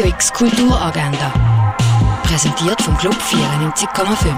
Radio X Kulturagenda. Präsentiert vom Club 94,5.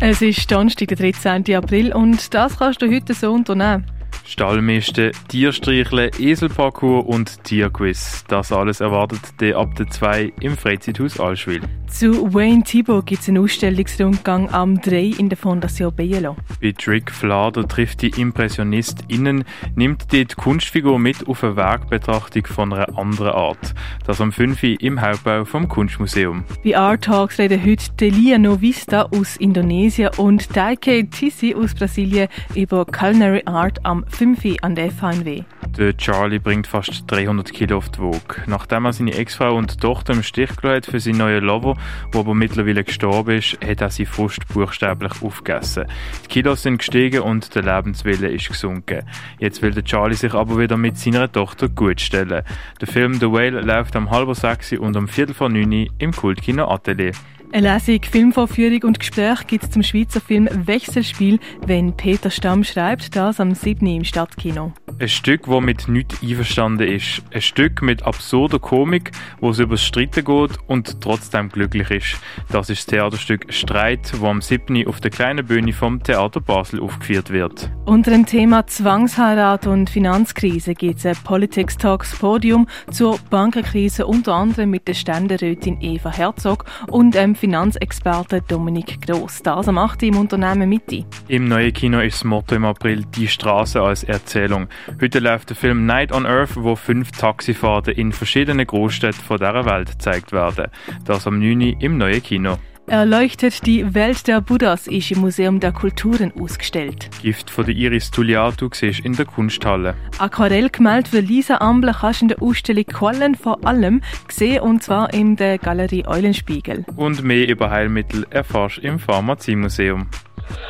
Es ist Donnerstag, der 13. April und das kannst du heute so unternehmen. Stallmisten, Tierstreicheln, Eselparcours und Tierquiz. Das alles erwartet dir ab der 2 im Freizeithaus Allschwil. Zu Wayne Thibault gibt es einen Ausstellungsrundgang am 3 in der Fondation Bielo. Bei Trick Flader trifft die ImpressionistInnen, nimmt die, Kunstfigur mit auf eine Werkbetrachtung von einer anderen Art. Das am 5 im Hauptbau vom Kunstmuseum. Bei Art Talks reden heute Delia Novista aus Indonesien und Daike Tissi aus Brasilien über Culinary Art am 5 an der FHNW. Der Charlie bringt fast 300 Kilo auf die Waage. Nachdem er seine Ex-Frau und Tochter im Stich gelassen für seinen neuen Lover, der aber mittlerweile gestorben ist, hat er seine Frust buchstäblich aufgegessen. Die Kilos sind gestiegen und der Lebenswille ist gesunken. Jetzt will der Charlie sich aber wieder mit seiner Tochter gutstellen. Der Film The Whale läuft am halber sechs und um viertel vor neun im Kultkino Atelier. Eine Lesung, Filmvorführung und Gespräch gibt es zum Schweizer Film Wechselspiel, wenn Peter Stamm schreibt, das am 7. im Stadtkino. Ein Stück, das mit nichts einverstanden ist. Ein Stück mit absurder Komik, wo es über das Streiten geht und trotzdem glücklich ist. Das ist das Theaterstück Streit, wo am 7. auf der kleinen Bühne vom Theater Basel aufgeführt wird. Unter dem Thema Zwangsheirat und Finanzkrise gibt es ein Politics Talks Podium zur Bankenkrise, unter anderem mit der Ständerätin Eva Herzog und dem Finanzexperten Dominik Gross. Das am 8. im Unternehmen Mitte. Im neuen Kino ist das Motto im April «Die Straße als Erzählung». Heute läuft der Film Night on Earth, wo fünf Taxifahrten in verschiedenen Großstädten von dieser Welt gezeigt werden. Das am 9. im neuen Kino. Erleuchtet die Welt der Buddhas ist im Museum der Kulturen ausgestellt. Gift von der Iris Tulliatu siehst in der Kunsthalle. Aquarellgemälde für Lisa Ambler kannst du in der Ausstellung Quallen vor allem sehen und zwar in der Galerie Eulenspiegel. Und mehr über Heilmittel erfährst im Pharmaziemuseum.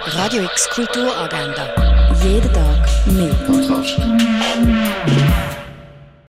Radio X Kulturagenda. Jeden Tag mehr. Podcast.